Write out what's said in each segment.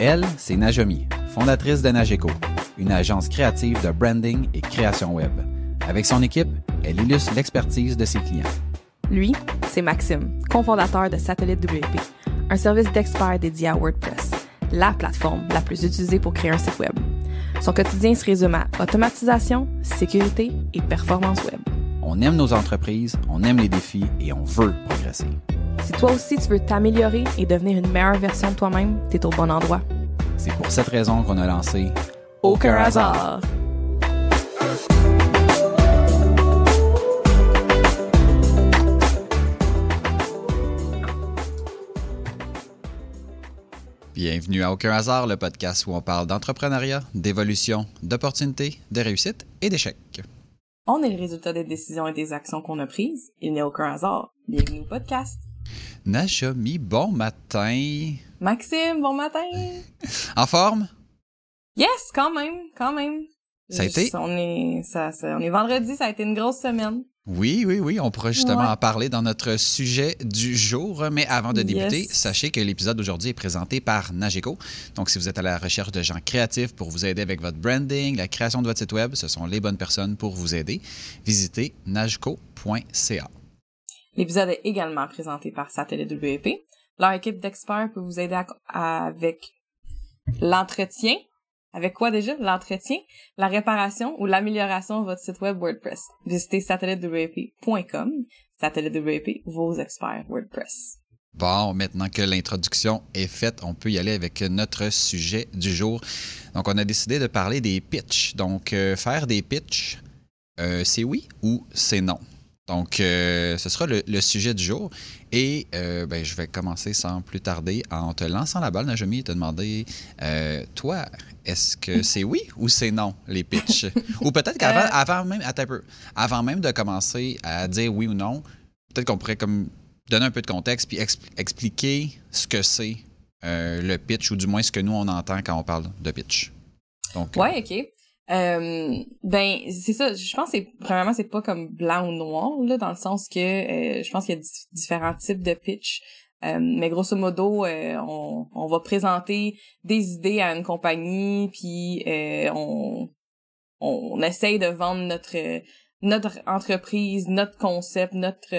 Elle, c'est Najomi, fondatrice de Nageco, une agence créative de branding et création web. Avec son équipe, elle illustre l'expertise de ses clients. Lui, c'est Maxime, cofondateur de Satellite WP, un service d'experts dédié à WordPress, la plateforme la plus utilisée pour créer un site web. Son quotidien se résume à automatisation, sécurité et performance web. On aime nos entreprises, on aime les défis et on veut progresser. Si toi aussi tu veux t'améliorer et devenir une meilleure version de toi-même, t'es au bon endroit. C'est pour cette raison qu'on a lancé Aucun hasard. Bienvenue à Aucun hasard, le podcast où on parle d'entrepreneuriat, d'évolution, d'opportunités, de réussite et d'échecs. On est le résultat des décisions et des actions qu'on a prises. Il n'y a aucun hasard. Bienvenue au podcast. Najomi, bon matin. Maxime, bon matin. En forme? Yes, quand même, quand même. Ça a été? On est, ça, ça- on est vendredi, ça a été une grosse semaine. Oui, oui, oui, on pourra justement Ouais. en parler dans notre sujet du jour. Mais avant de débuter, Yes. sachez que l'épisode d'aujourd'hui est présenté par Nageco. Donc, si vous êtes à la recherche de gens créatifs pour vous aider avec votre branding, la création de votre site web, ce sont les bonnes personnes pour vous aider. Visitez nageco.ca. L'épisode est également présenté par Satellite WP. Leur équipe d'experts peut vous aider avec l'entretien. Avec quoi déjà? L'entretien, la réparation ou l'amélioration de votre site web WordPress. Visitez satellitewp.com. Satellite WP, vos experts WordPress. Bon, maintenant que l'introduction est faite, on peut y aller avec notre sujet du jour. Donc, on a décidé de parler des pitchs. Donc, euh, faire des pitchs, euh, c'est oui ou c'est non? Donc, euh, ce sera le, le sujet du jour. Et euh, ben, je vais commencer sans plus tarder en te lançant la balle, Najami, et te demander, euh, toi, est-ce que c'est oui ou c'est non, les pitchs? ou peut-être qu'avant avant même, attends un peu, avant même de commencer à dire oui ou non, peut-être qu'on pourrait comme donner un peu de contexte puis expl- expliquer ce que c'est le pitch ou du moins ce que nous on entend quand on parle de pitch. Ouais, ok. Euh, ben c'est ça. Je pense que c'est premièrement c'est pas comme blanc ou noir là dans le sens que euh, je pense qu'il y a di- différents types de pitch. Euh, mais grosso modo, on, on va présenter des idées à une compagnie, puis on, on essaye de vendre notre notre entreprise, notre concept, notre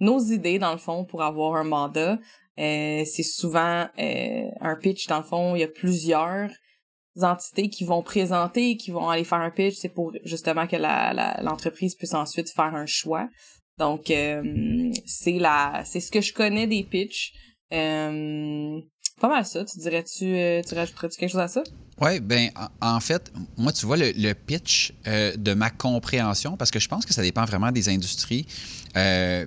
nos idées dans le fond pour avoir un mandat. C'est souvent un pitch dans le fond. Il y a plusieurs entités qui vont présenter, qui vont aller faire un pitch, c'est pour justement que la, la- l'entreprise puisse ensuite faire un choix. Donc euh, c'est la c'est ce que je connais des pitchs. Euh, pas mal ça, tu dirais-tu euh, tu rajouterais-tu quelque chose à ça? Oui, ben en, fait, moi, tu vois, le, le pitch de ma compréhension, parce que je pense que ça dépend vraiment des industries.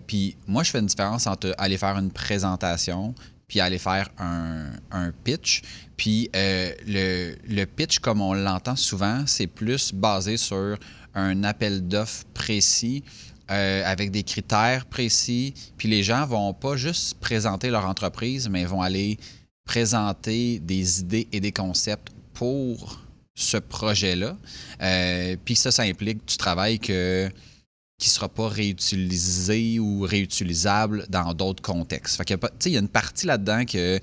Puis moi, je fais une différence entre aller faire une présentation puis aller faire un, pitch. Puis euh, le, le pitch, comme on l'entend souvent, c'est plus basé sur un appel d'offres précis. euh, avec des critères précis, puis les gens vont pas juste présenter leur entreprise, mais vont aller présenter des idées et des concepts pour ce projet-là. Euh, puis ça, ça implique du travail que, qui ne sera pas réutilisé ou réutilisable dans d'autres contextes. Fait il y a une partie là-dedans que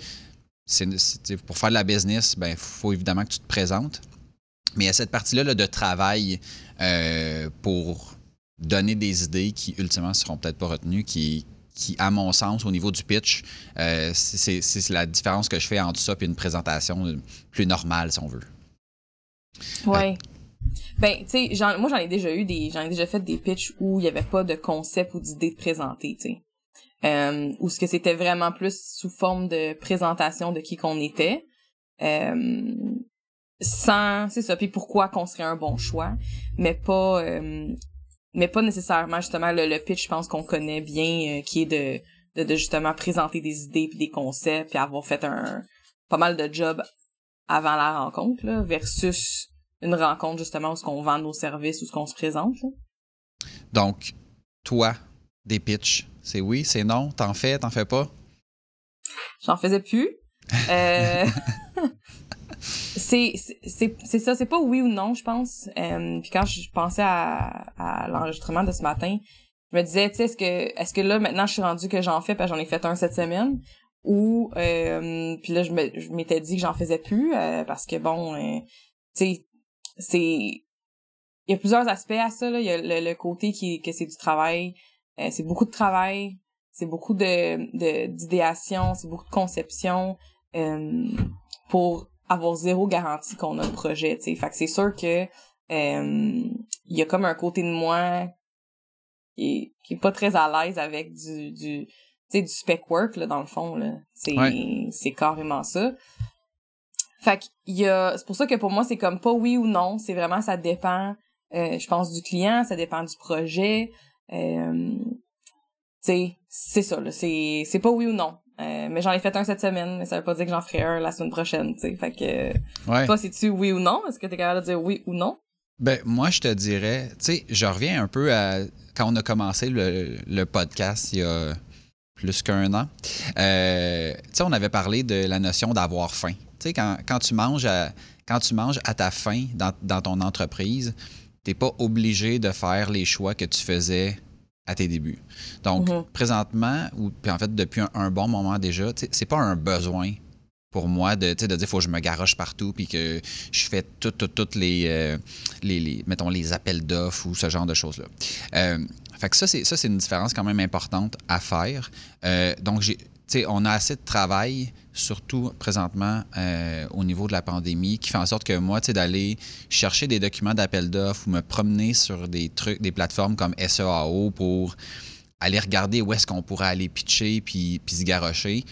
c'est, pour faire de la business, il ben, faut évidemment que tu te présentes. Mais il y a cette partie-là là, de travail euh, pour donner des idées qui, ultimement, ne seront peut-être pas retenues, qui, qui, à mon sens, au niveau du pitch, euh, c'est, la différence que je fais entre ça et une présentation plus normale, si on veut. Ouais. Ben, tu sais, moi j'en ai déjà eu des, j'en ai déjà fait des pitchs où il y avait pas de concept ou d'idée de présenter, tu sais. Euh, où ce que c'était vraiment plus sous forme de présentation de qui qu'on était. Euh, sans, c'est ça, puis pourquoi qu'on serait un bon choix, mais pas, euh, mais pas nécessairement justement le, le pitch, je pense qu'on connaît bien, euh, qui est de, de, de justement présenter des idées puis des concepts puis avoir fait un pas mal de job avant la rencontre là, versus une rencontre justement où ce qu'on vend nos services où ce qu'on se présente. là? Donc, toi, des pitchs, c'est oui, c'est non, t'en fais, t'en fais pas? J'en faisais plus. Euh, c'est ça, c'est pas oui ou non, je pense. Euh, puis quand je pensais à, à l'enregistrement de ce matin, je me disais, tu sais, est-ce que est-ce que là maintenant je suis rendu que j'en fais, parce que j'en ai fait un cette semaine, ou euh, puis là je m'étais dit que j'en faisais plus euh, parce que bon tu sais c'est il y a plusieurs aspects à ça là. Il y a le, côté qui que c'est du travail. Euh, c'est beaucoup de travail. C'est beaucoup de d'idéation. C'est beaucoup de conception pour avoir zéro garantie qu'on a le projet tu sais. Fait que c'est sûr que il y a comme un côté de moi qui est, qui est pas très à l'aise avec du du tu sais, du spec work, là, dans le fond, là. C'est, c'est carrément ça. Fait qu'il y a, c'est pour ça que pour moi, c'est comme pas oui ou non. C'est vraiment, ça dépend, euh, je pense, du client, ça dépend du projet. Euh, tu sais, c'est ça, là. C'est, c'est pas oui ou non. Euh, mais j'en ai fait un cette semaine, mais ça veut pas dire que j'en ferai un la semaine prochaine, tu sais. Fait que, ouais. toi, c'est-tu oui ou non? Est-ce que t'es capable de dire oui ou non? Ben, moi, je te dirais, tu sais, je reviens un peu à quand on a commencé le, le podcast il y a plus qu'un an. Euh, tu sais, on avait parlé de la notion d'avoir faim. Tu sais, quand, quand, tu manges à, quand tu manges à ta faim dans, dans ton entreprise, tu n'es pas obligé de faire les choix que tu faisais à tes débuts. Donc, mm-hmm. présentement, ou en fait depuis un, bon moment déjà, c'est pas un besoin pour moi de, de dire faut que je me garoche partout puis que je fais toutes tout, les, euh, les, les, mettons, les appels d'offres ou ce genre de choses-là. Euh, fait que ça, c'est, ça, c'est une différence quand même importante à faire. Euh, donc, j'ai, on a assez de travail, surtout présentement au niveau de la pandémie, qui fait en sorte que moi, d'aller chercher des documents d'appel d'offres ou me promener sur des trucs, des plateformes comme SEAO pour aller regarder où est-ce qu'on pourrait aller pitcher puis, puis se garrocher,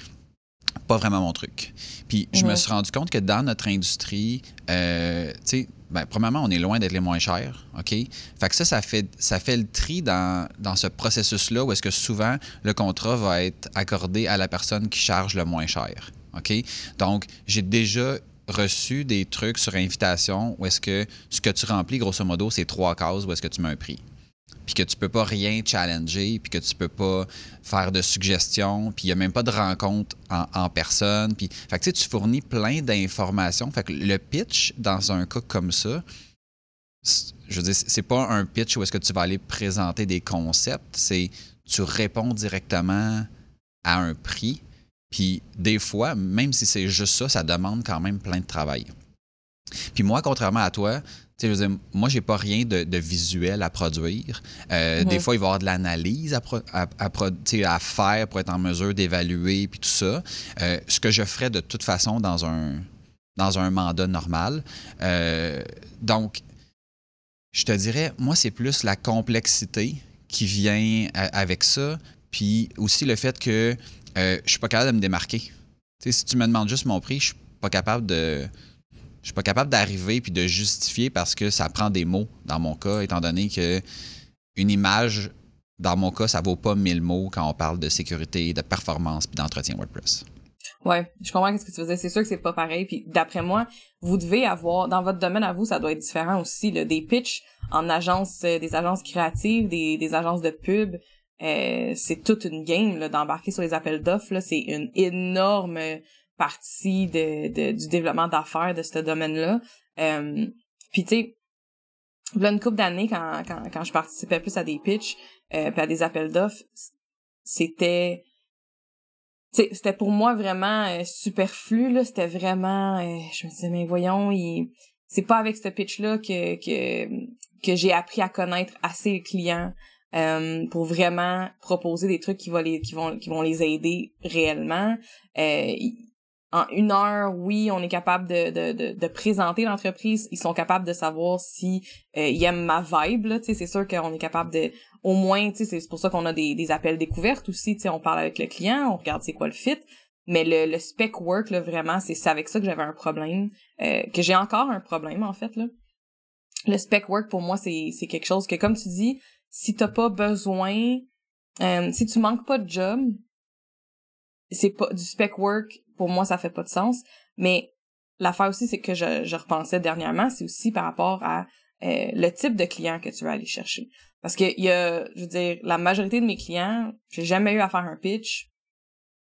pas vraiment mon truc. Puis je me suis rendu compte que dans notre industrie, euh, tu sais, ben, premièrement, on est loin d'être les moins chers, OK? Fait que ça, ça fait, ça fait le tri dans, dans ce processus-là où est-ce que souvent le contrat va être accordé à la personne qui charge le moins cher, OK? Donc, j'ai déjà reçu des trucs sur invitation où est-ce que ce que tu remplis, grosso modo, c'est trois cases où est-ce que tu mets un prix puis que tu peux pas rien challenger, puis que tu peux pas faire de suggestions, puis il y a même pas de rencontre en, personne. Puis, fait tu fournis plein d'informations. Fait le pitch, dans un cas comme ça, je veux dire, c'est pas un pitch où est-ce que tu vas aller présenter des concepts, c'est tu réponds directement à un prix. Puis des fois, même si c'est juste ça, ça demande quand même plein de travail. Puis moi, contrairement à toi, je veux dire, moi, j'ai pas rien de, visuel à produire. Euh, des fois, il va y avoir de l'analyse à, à, à, faire pour être en mesure d'évaluer puis tout ça. Euh, ce que je ferais de toute façon dans un, dans un mandat normal. Euh, donc, je te dirais, moi, c'est plus la complexité qui vient avec ça, puis aussi le fait que je suis pas capable de me démarquer. si tu me demandes juste mon prix, je suis pas capable de je suis pas capable d'arriver puis de justifier parce que ça prend des mots dans mon cas, étant donné que une image, dans mon cas, ça vaut pas mille mots quand on parle de sécurité, de performance puis d'entretien WordPress. Ouais, je comprends ce que tu faisais. C'est sûr que c'est pas pareil. Puis d'après moi, vous devez avoir dans votre domaine à vous, ça doit être différent aussi. Là, des pitchs en agence, euh, des agences créatives, des, agences de pub. Euh, c'est toute une game d'embarquer sur les appels d'offres. C'est une énorme partie de, de du développement d'affaires de ce domaine-là. Euh, Puis tu sais, là une couple d'années quand, quand, quand je participais plus à des pitchs euh, à des appels d'offres, c'était c'était pour moi vraiment euh, superflu là, c'était vraiment euh, je me disais mais voyons, il c'est pas avec ce pitch là que que que j'ai appris à connaître assez les clients. Euh, pour vraiment proposer des trucs qui vont les qui vont qui vont les aider réellement euh, en une heure, oui, on est capable de, de, de, de présenter l'entreprise. Ils sont capables de savoir si euh, ils aiment ma vibe. Là, c'est sûr qu'on est capable de, au moins, c'est pour ça qu'on a des, des appels découvertes aussi. On parle avec le client, on regarde c'est quoi le fit. Mais le, le spec work, là, vraiment, c'est avec ça que j'avais un problème, euh, que j'ai encore un problème en fait. Là. Le spec work pour moi, c'est quelque chose que, comme tu dis, si t'as pas besoin, euh, si tu manques pas de job, c'est pas du spec work pour moi ça fait pas de sens. Mais l'affaire aussi c'est que je, je repensais dernièrement c'est aussi par rapport à euh, le type de client que tu vas aller chercher. Parce que il y a je veux dire la majorité de mes clients j'ai jamais eu à faire un pitch.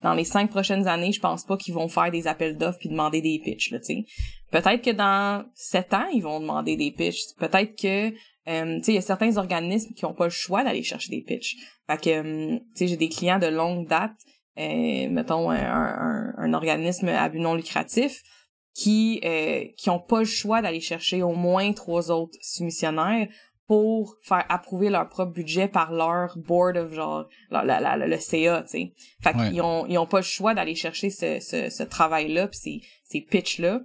Dans les cinq prochaines années je pense pas qu'ils vont faire des appels d'offres puis demander des pitchs là tu sais. Peut-être que dans sept ans ils vont demander des pitchs. Peut-être que euh, tu sais il y a certains organismes qui ont pas le choix d'aller chercher des pitchs. Fait que euh, tu sais j'ai des clients de longue date mettons, un, un, organisme à but non lucratif, qui euh, qui ont pas le choix d'aller chercher au moins trois autres soumissionnaires pour faire approuver leur propre budget par leur board of genre la, la, le CA, tu sais. Fait qu'ils ont ils ont pas le choix d'aller chercher ce, ce, ce travail-là puis ces, ces pitchs-là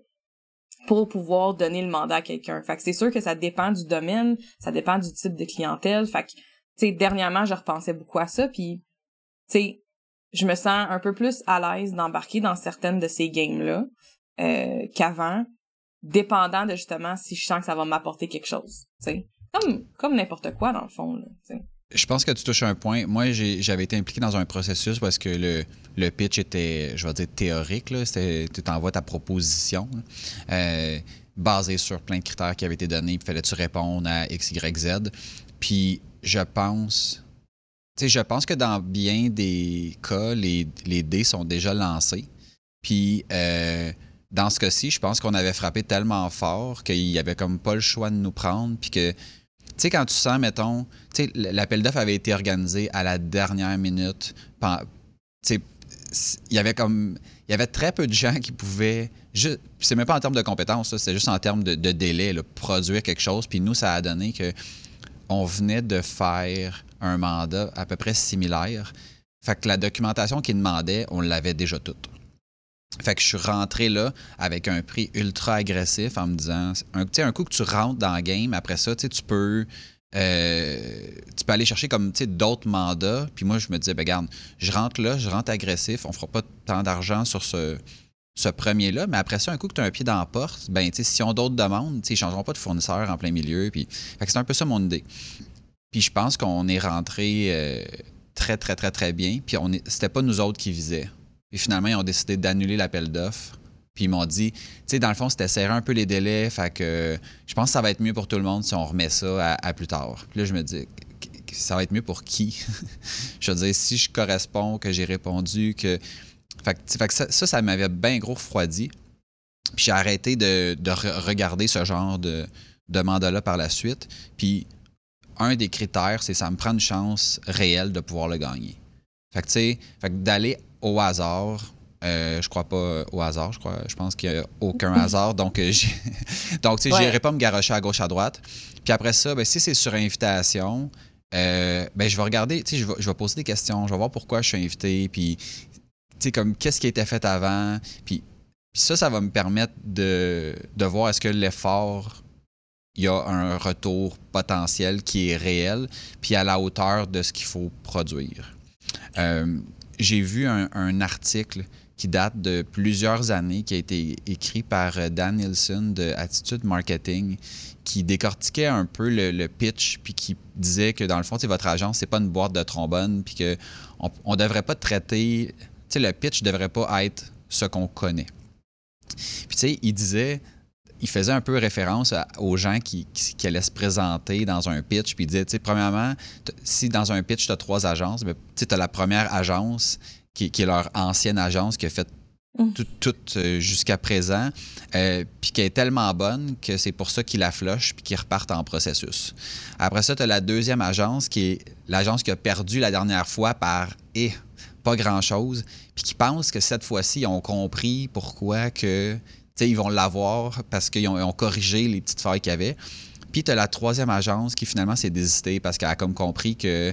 pour pouvoir donner le mandat à quelqu'un. Fait que c'est sûr que ça dépend du domaine, ça dépend du type de clientèle. Fait que, tu sais, dernièrement, je repensais beaucoup à ça, puis, tu sais, je me sens un peu plus à l'aise d'embarquer dans certaines de ces games-là euh, qu'avant, dépendant de justement si je sens que ça va m'apporter quelque chose. Comme, comme n'importe quoi, dans le fond. Je pense que tu touches un point. Moi, j'avais été impliqué dans un processus parce que le, le pitch était, je vais dire, théorique. Là. Tu t'envoies ta proposition euh, basée sur plein de critères qui avaient été donnés. Il fallait-tu répondre à X, Y, Z. Puis je pense... Je pense que dans bien des cas, les, les dés sont déjà lancés. Puis euh, dans ce cas-ci, je pense qu'on avait frappé tellement fort qu'il n'y avait comme pas le choix de nous prendre. Puis que, tu sais, quand tu sens, mettons, tu sais, l'appel d'offres avait été organisé à la dernière minute. Il y avait comme. Il y avait très peu de gens qui pouvaient. C'est même pas en termes de compétences, c'est juste en termes de, délai, là, produire quelque chose. Puis nous, ça a donné que on venait de faire un mandat à peu près similaire. Fait que la documentation qu'ils demandaient, on l'avait déjà toute. Fait que je suis rentré là avec un prix ultra agressif en me disant, un, un coup que tu rentres dans le game, après ça, tu peux, euh, tu aller chercher comme d'autres mandats. Puis moi, je me disais, ben regarde, je rentre là, je rentre agressif, on fera pas tant d'argent sur ce, ce premier-là, mais après ça, un coup que tu as un pied dans la porte, ben, si ont d'autres demandes, ils ne changeront pas de fournisseur en plein milieu. Puis, c'est un peu ça mon idée. Puis je pense qu'on est rentré euh, très, très, très, très bien. Puis on c'était pas nous autres qui visaient. Puis finalement, ils ont décidé d'annuler l'appel d'offres. Puis ils m'ont dit, tu sais, dans le fond, c'était serré un peu les délais. Fait que je pense que ça va être mieux pour tout le monde si on remet ça à, plus tard. Puis là, je me dis, ça va être mieux pour qui? je veux dire, si je corresponds, que j'ai répondu, que. Fait que, ça, ça, m'avait bien gros refroidi. Puis j'ai arrêté de, regarder ce genre de, de mandat-là par la suite. Puis un des critères, c'est ça me prend une chance réelle de pouvoir le gagner. Fait que, tu sais, d'aller au hasard. Euh, je crois pas au hasard, je crois. Je pense qu'il n'y a aucun hasard. Donc, euh, donc tu sais, j'irai pas me garocher à gauche, à droite. Puis après ça, ben, si c'est sur invitation, euh, ben, je vais regarder, tu sais, je vais, je vais, poser des questions, je vais voir pourquoi je suis invité, puis, tu sais, comme qu'est-ce qui a été fait avant. Puis, puis ça, ça va me permettre de, de voir est-ce que l'effort, il y a un retour potentiel qui est réel, puis à la hauteur de ce qu'il faut produire. Euh, j'ai vu un, article qui date de plusieurs années, qui a été écrit par euh, Dan Nielsen de Attitude Marketing, qui décortiquait un peu le, pitch, puis qui disait que dans le fond, votre agence, c'est pas une boîte de trombone, puis qu'on ne devrait pas traiter, le pitch ne devrait pas être ce qu'on connaît. Puis tu sais, il disait, il faisait un peu référence aux gens qui, allaient se présenter dans un pitch. Puis il disait, tu sais, premièrement, si dans un pitch, tu as trois agences, ben, tu as la première agence qui, est leur ancienne agence qui a fait mm. tout, euh, jusqu'à présent, euh, puis qui est tellement bonne que c'est pour ça qu'ils la flochent puis qu'ils repartent en processus. Après ça, tu as la deuxième agence qui est l'agence qui a perdu la dernière fois par et pas grand-chose, puis qui pense que cette fois-ci, ils ont compris pourquoi que ils vont l'avoir parce qu'ils ont, corrigé les petites failles qu'il y avait. Puis tu as la troisième agence qui finalement s'est désistée parce qu'elle a comme compris que,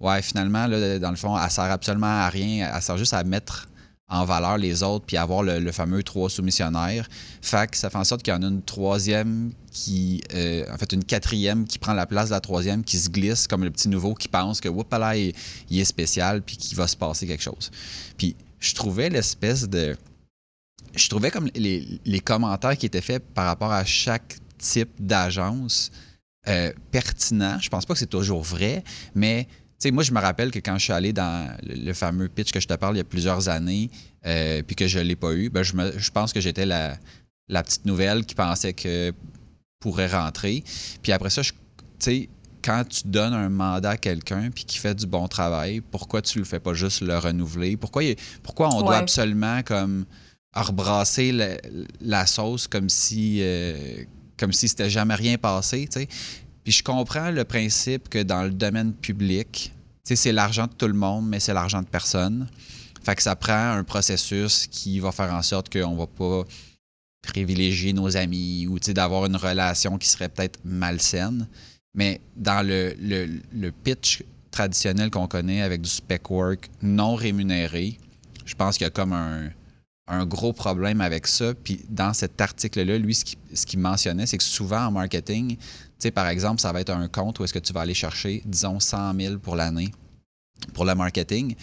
ouais, finalement, là, dans le fond, elle sert absolument à rien. Elle sert juste à mettre en valeur les autres puis avoir le, fameux trois soumissionnaires. Fait que ça fait en sorte qu'il y en a une troisième qui, euh, en fait, une quatrième qui prend la place de la troisième, qui se glisse comme le petit nouveau qui pense que, whoop, là, il, il est spécial puis qu'il va se passer quelque chose. Puis je trouvais l'espèce de je trouvais comme les, commentaires qui étaient faits par rapport à chaque type d'agence euh, pertinents. Je pense pas que c'est toujours vrai, mais moi, je me rappelle que quand je suis allé dans le, fameux pitch que je te parle il y a plusieurs années, euh, puis que je ne l'ai pas eu, ben, je, pense que j'étais la, petite nouvelle qui pensait que pourrait rentrer. Puis après ça, tu sais, quand tu donnes un mandat à quelqu'un puis qui fait du bon travail, pourquoi tu ne le fais pas juste le renouveler? Pourquoi, pourquoi on doit absolument comme à rebrasser la, sauce comme si euh, comme c'était jamais rien passé. Puis je comprends le principe que dans le domaine public, c'est l'argent de tout le monde, mais c'est l'argent de personne. Fait que ça prend un processus qui va faire en sorte qu'on va pas privilégier nos amis ou d'avoir une relation qui serait peut-être malsaine. Mais dans le, le, pitch traditionnel qu'on connaît avec du spec work non rémunéré, je pense qu'il y a comme un, un, gros problème avec ça. Puis dans cet article-là, lui, ce qu'il ce mentionnait, c'est que souvent en marketing, tu sais, par exemple, ça va être un compte où est-ce que tu vas aller chercher, disons, 100 000 pour l'année pour le marketing,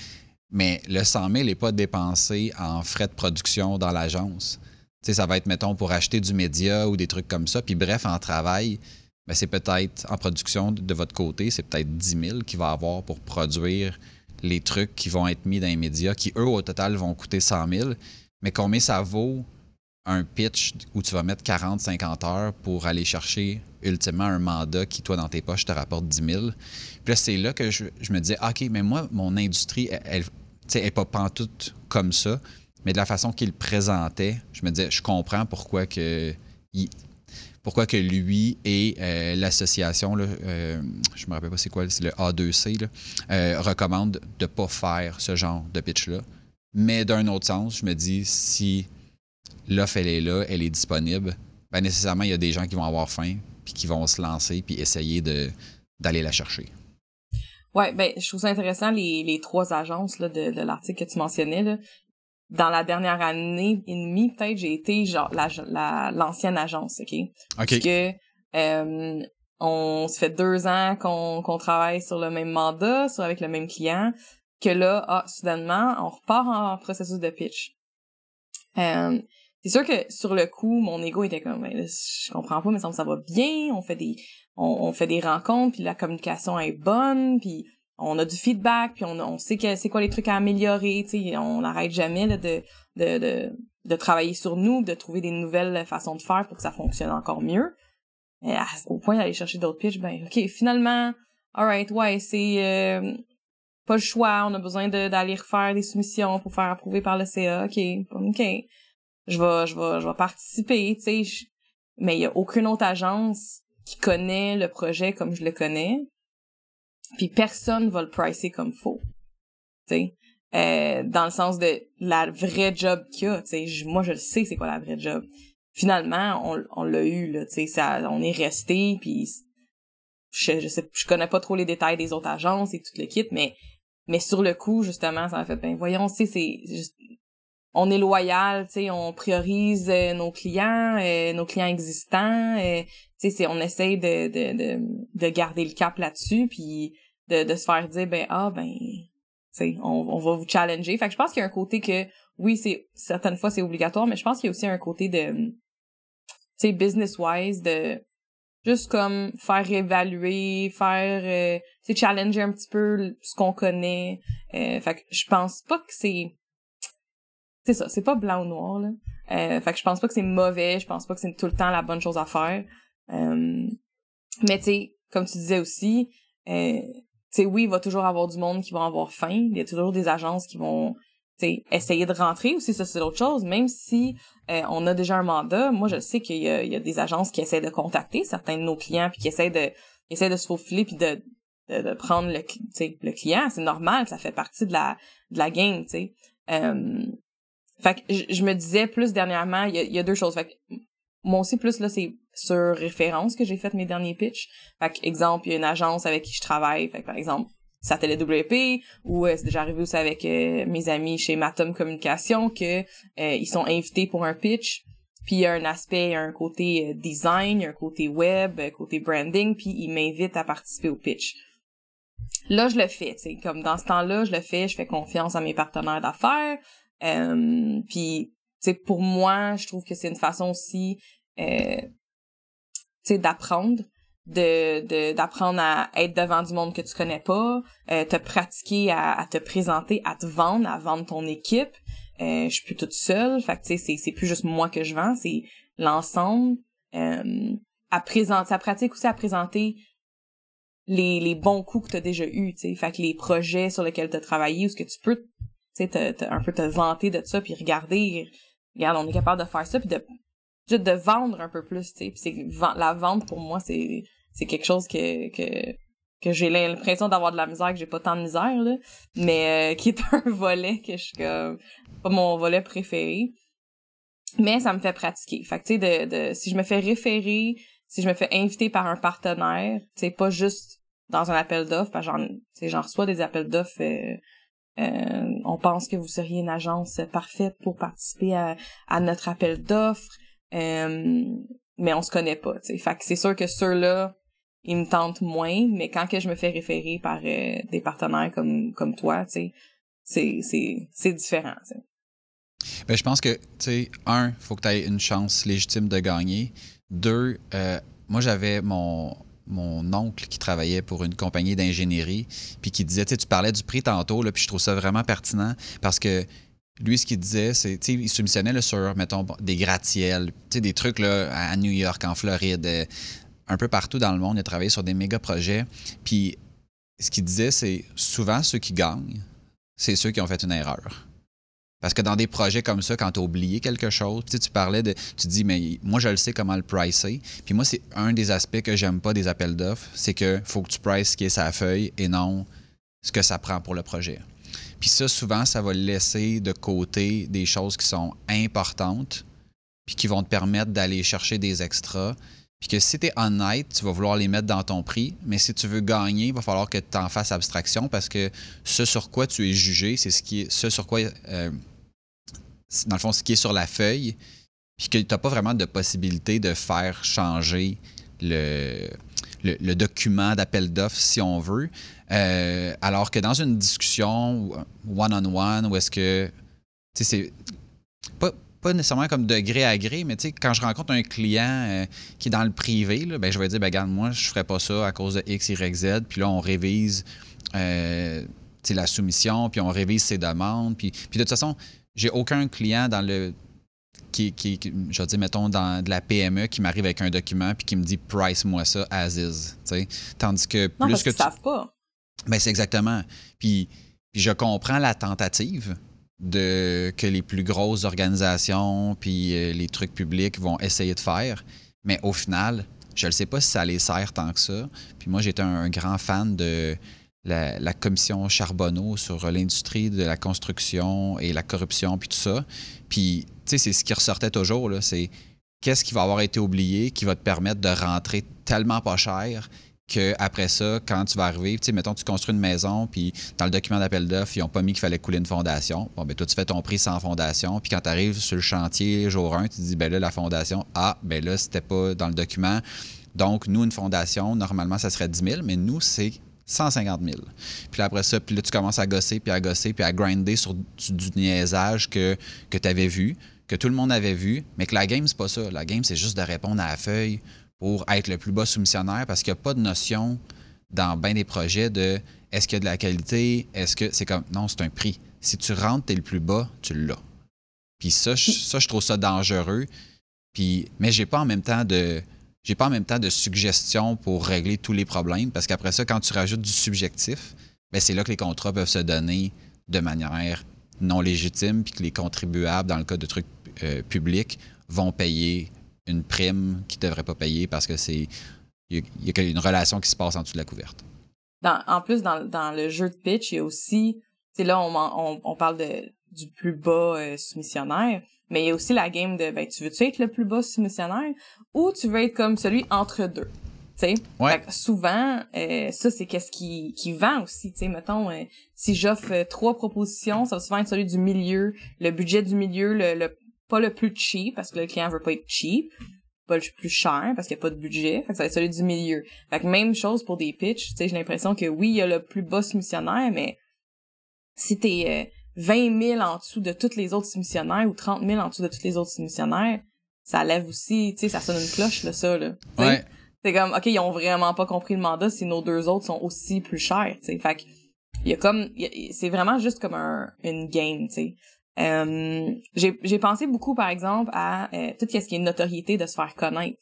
mais le 100 000 n'est pas dépensé en frais de production dans l'agence. Tu sais, ça va être, mettons, pour acheter du média ou des trucs comme ça. Puis bref, en travail, ben, c'est peut-être en production de votre côté, c'est peut-être 10 000 qu'il va avoir pour produire les trucs qui vont être mis dans les médias, qui eux, au total, vont coûter 100 000. Mais combien ça vaut un pitch où tu vas mettre 40, 50 heures pour aller chercher ultimement un mandat qui, toi, dans tes poches, te rapporte 10 000. Puis là, c'est là que je, me disais, OK, mais moi, mon industrie, elle n'est pas pantoute comme ça, mais de la façon qu'il présentait, je me disais, je comprends pourquoi que, pourquoi que lui et euh, l'association, euh, je me rappelle pas c'est quoi, c'est le A2C, là, euh, recommandent de ne pas faire ce genre de pitch-là. Mais d'un autre sens, je me dis, si l'offre, elle est là, elle est disponible, ben nécessairement, il y a des gens qui vont avoir faim, puis qui vont se lancer, puis essayer d'aller la chercher. Ouais, ben, je trouve ça intéressant, les, les trois agences là, de, de l'article que tu mentionnais. Là. Dans la dernière année et demie, peut-être, j'ai été genre la, l'ancienne agence, OK? OK. Parce que euh, on se fait deux ans qu'on, qu'on travaille sur le même mandat, sur avec le même client, que là, ah, soudainement, on repart en processus de pitch. Euh, c'est sûr que sur le coup, mon ego était comme, ben, je comprends pas, mais ça, ça va bien, on fait des, on, fait des rencontres, puis la communication est bonne, puis on a du feedback, puis on, sait que c'est quoi les trucs à améliorer, tu sais, on n'arrête jamais de, de, de, de, travailler sur nous, de trouver des nouvelles façons de faire pour que ça fonctionne encore mieux. Et au point d'aller chercher d'autres pitches, ben ok, finalement, alright, ouais, c'est euh, pas le choix, on a besoin d'aller refaire des soumissions pour faire approuver par le CA, ok, ok je vais, je vais, je vais participer, tu sais. Mais il y a aucune autre agence qui connaît le projet comme je le connais. Puis personne va le pricer comme faux. Tu sais. Euh, dans le sens de la vraie job qu'il y a, tu sais. Moi, je le sais c'est quoi la vraie job. Finalement, on, on l'a eu, là, tu sais. On est resté, puis je, je sais, je connais pas trop les détails des autres agences et tout le kit, mais mais sur le coup, justement, ça m'a fait, ben voyons, tu c'est on est loyal, tu sais, on priorise euh, nos clients, euh, nos clients existants, euh, tu sais, on essaye de, de, de, de, garder le cap là-dessus, puis de, de se faire dire, ben, ah, ben, on, on va vous challenger. Fait que je pense qu'il y a un côté que, oui, c'est certaines fois c'est obligatoire, mais je pense qu'il y a aussi un côté de, tu sais, business-wise, de juste comme faire évaluer, faire, tu sais, challenger un petit peu ce qu'on connaît. fait que je pense pas que c'est c'est ça, c'est pas blanc ou noir, là. Euh, fait que je pense pas que c'est mauvais, je pense pas que c'est tout le temps la bonne chose à faire. Euh, mais tu sais, comme tu disais aussi, euh, tu sais, oui, il va toujours avoir du monde qui va avoir faim, il y a toujours des agences qui vont sais, essayer de rentrer aussi, ça c'est autre chose. Même si euh, on a déjà un mandat, moi je sais qu'il y y a des agences qui essaient de contacter certains de nos clients puis qui essaient de, qui essaient de se faufiler puis de, de, prendre le, le client. C'est normal, ça fait partie de la, de la game, tu fait que je me disais plus dernièrement, il y a, deux choses. Fait que moi aussi, plus là, c'est sur référence que j'ai fait mes derniers pitchs. Fait que, exemple, il y a une agence avec qui je travaille. Fait par exemple, Satellite WP ou euh, c'est déjà arrivé aussi avec euh, mes amis chez Matom Communication que euh, ils sont invités pour un pitch. Puis il y a un aspect un côté design un côté web un côté branding puis ils m'invitent à participer au pitch. Là je le fais tu comme dans ce temps-là je le fais je fais confiance à mes partenaires d'affaires. Euh, puis, tu pour moi, je trouve que c'est une façon aussi, euh, tu sais, d'apprendre, de d'apprendre à être devant du monde que tu connais pas, euh, te pratiquer à, te présenter, à te vendre, à vendre ton équipe. Euh, je suis plus toute seule, fait que tu sais, c'est c'est plus juste moi que je vends, c'est l'ensemble. Euh, à présenter, à pratique aussi à présenter les, les bons coups que tu as déjà eus, tu sais, fait que les projets sur lesquels tu as travaillé ou ce que tu peux sais, un peu te vanter de ça, puis regarder, regarde, on est capable de faire ça, puis de de vendre un peu plus, tu sais. C'est la vente pour moi, c'est c'est quelque chose que que que j'ai l'impression d'avoir de la misère, que j'ai pas tant de misère, là, mais euh, qui est un volet que je suis comme pas mon volet préféré. Mais ça me fait pratiquer. Fait que tu sais, de, de, si je me fais référer, si je me fais inviter par un partenaire, tu sais, pas juste dans un appel d'offres, parce que j'en reçois des appels d'offres euh, euh, on pense que vous seriez une agence parfaite pour participer à, à notre appel d'offres, euh, mais on se connaît pas. T'sais. Fait que c'est sûr que ceux-là, ils me tentent moins, mais quand que je me fais référer par euh, des partenaires comme comme toi, c'est différent. Ben, je pense que, tu sais, un, faut que tu aies une chance légitime de gagner. Deux, moi, j'avais mon, mon oncle qui travaillait pour une compagnie d'ingénierie, puis qui disait, tu parlais du prix tantôt, là, puis je trouve ça vraiment pertinent parce que lui, ce qu'il disait, c'est, tu sais, il soumissionnait sur, mettons, des gratte-ciels, tu sais, des trucs là, à New York, en Floride, euh, un peu partout dans le monde. Il a travaillé sur des méga projets. Puis ce qu'il disait, c'est souvent ceux qui gagnent, c'est ceux qui ont fait une erreur. Parce que dans des projets comme ça, quand tu as oublié quelque chose, tu, tu parlais de. Tu dis, mais moi, je le sais comment le pricer. Puis moi, c'est un des aspects que j'aime pas des appels d'offres, c'est que faut que tu prices ce qui est sa feuille et non ce que ça prend pour le projet. Puis ça, souvent, ça va laisser de côté des choses qui sont importantes, puis qui vont te permettre d'aller chercher des extras. Puis que si tu es honnête, tu vas vouloir les mettre dans ton prix, mais si tu veux gagner, il va falloir que tu en fasses abstraction parce que ce sur quoi tu es jugé, c'est ce qui est ce sur quoi euh, dans le fond ce qui est sur la feuille, puis que tu n'as pas vraiment de possibilité de faire changer le, le, document d'appel d'offres si on veut. Euh, alors que dans une discussion one-on-one, où est-ce que tu sais, c'est pas, pas nécessairement comme de gré à gré, mais tu sais, quand je rencontre un client euh, qui est dans le privé, là, ben, je vais dire, ben, regarde, moi, je ferais pas ça à cause de X, Y, Z. Puis là, on révise euh, la soumission, puis on révise ses demandes. Puis, puis de toute façon, j'ai aucun client dans le. Qui, qui, je veux dire, mettons, dans de la PME qui m'arrive avec un document puis qui me dit price-moi ça as is. Tandis que plus non, parce que. Tu... savent pas. Ben, c'est exactement. Puis, puis je comprends la tentative de que les plus grosses organisations puis euh, les trucs publics vont essayer de faire. Mais au final, je ne sais pas si ça les sert tant que ça. Puis moi, j'étais un, grand fan de la, commission Charbonneau sur l'industrie de la construction et la corruption, puis tout ça. Puis, tu sais, c'est ce qui ressortait toujours, c'est qu'est-ce qui va avoir été oublié qui va te permettre de rentrer tellement pas cher qu'après ça, quand tu vas arriver, tu sais, mettons, tu construis une maison, puis dans le document d'appel d'offres, ils n'ont pas mis qu'il fallait couler une fondation. Bon, ben toi, tu fais ton prix sans fondation, puis quand tu arrives sur le chantier jour 1, tu dis, ben là, la fondation, ah, ben là, c'était pas dans le document. Donc, nous, une fondation, normalement, ça serait 10 000, mais nous, c'est 150 000. Puis après ça, puis là, tu commences à gosser, puis à gosser, puis à grinder sur du, du niaisage que, que tu avais vu, que tout le monde avait vu, mais que la game, c'est pas ça. La game, c'est juste de répondre à la feuille pour être le plus bas soumissionnaire parce qu'il n'y a pas de notion dans bien des projets de est-ce qu'il y a de la qualité, est-ce que c'est comme non, c'est un prix. Si tu rentres, tu es le plus bas, tu l'as. Puis ça, je, ça, je trouve ça dangereux. Puis, mais j'ai pas en même temps de j'ai pas en même temps de suggestions pour régler tous les problèmes parce qu'après ça, quand tu rajoutes du subjectif, ben c'est là que les contrats peuvent se donner de manière non légitime puis que les contribuables, dans le cas de trucs euh, publics, vont payer une prime qu'ils ne devraient pas payer parce que c'est il y, a une relation qui se passe en dessous de la couverte. en plus, dans, le jeu de pitch, il y a aussi, c'est là on, on, parle de, du plus bas euh, soumissionnaire, mais il y a aussi la game de, ben, tu veux-tu être le plus bas soumissionnaire ou tu veux être comme celui entre deux? sais? Ouais. souvent euh, ça c'est qu'est-ce qui qui vend aussi tu sais mettons euh, si j'offre trois propositions ça va souvent être celui du milieu le budget du milieu le, le pas le plus cheap parce que le client veut pas être cheap, pas le plus cher parce qu'il n'y a pas de budget, fait que ça va être celui du milieu. Fait que même chose pour des pitchs, tu sais, j'ai l'impression que oui, il y a le plus bas soumissionnaire, mais si t'es euh, 20 000 en dessous de tous les autres soumissionnaires ou 30 000 en dessous de tous les autres soumissionnaires, ça lève aussi, tu sais, ça sonne une cloche, là, ça, là. Ouais. C'est comme, OK, ils ont vraiment pas compris le mandat si nos deux autres sont aussi plus chers, tu sais. Fait que, il y a comme, c'est vraiment juste comme un, une game, tu sais. Euh, j'ai pensé beaucoup, par exemple, à euh, tout ce qui est notoriété de se faire connaître.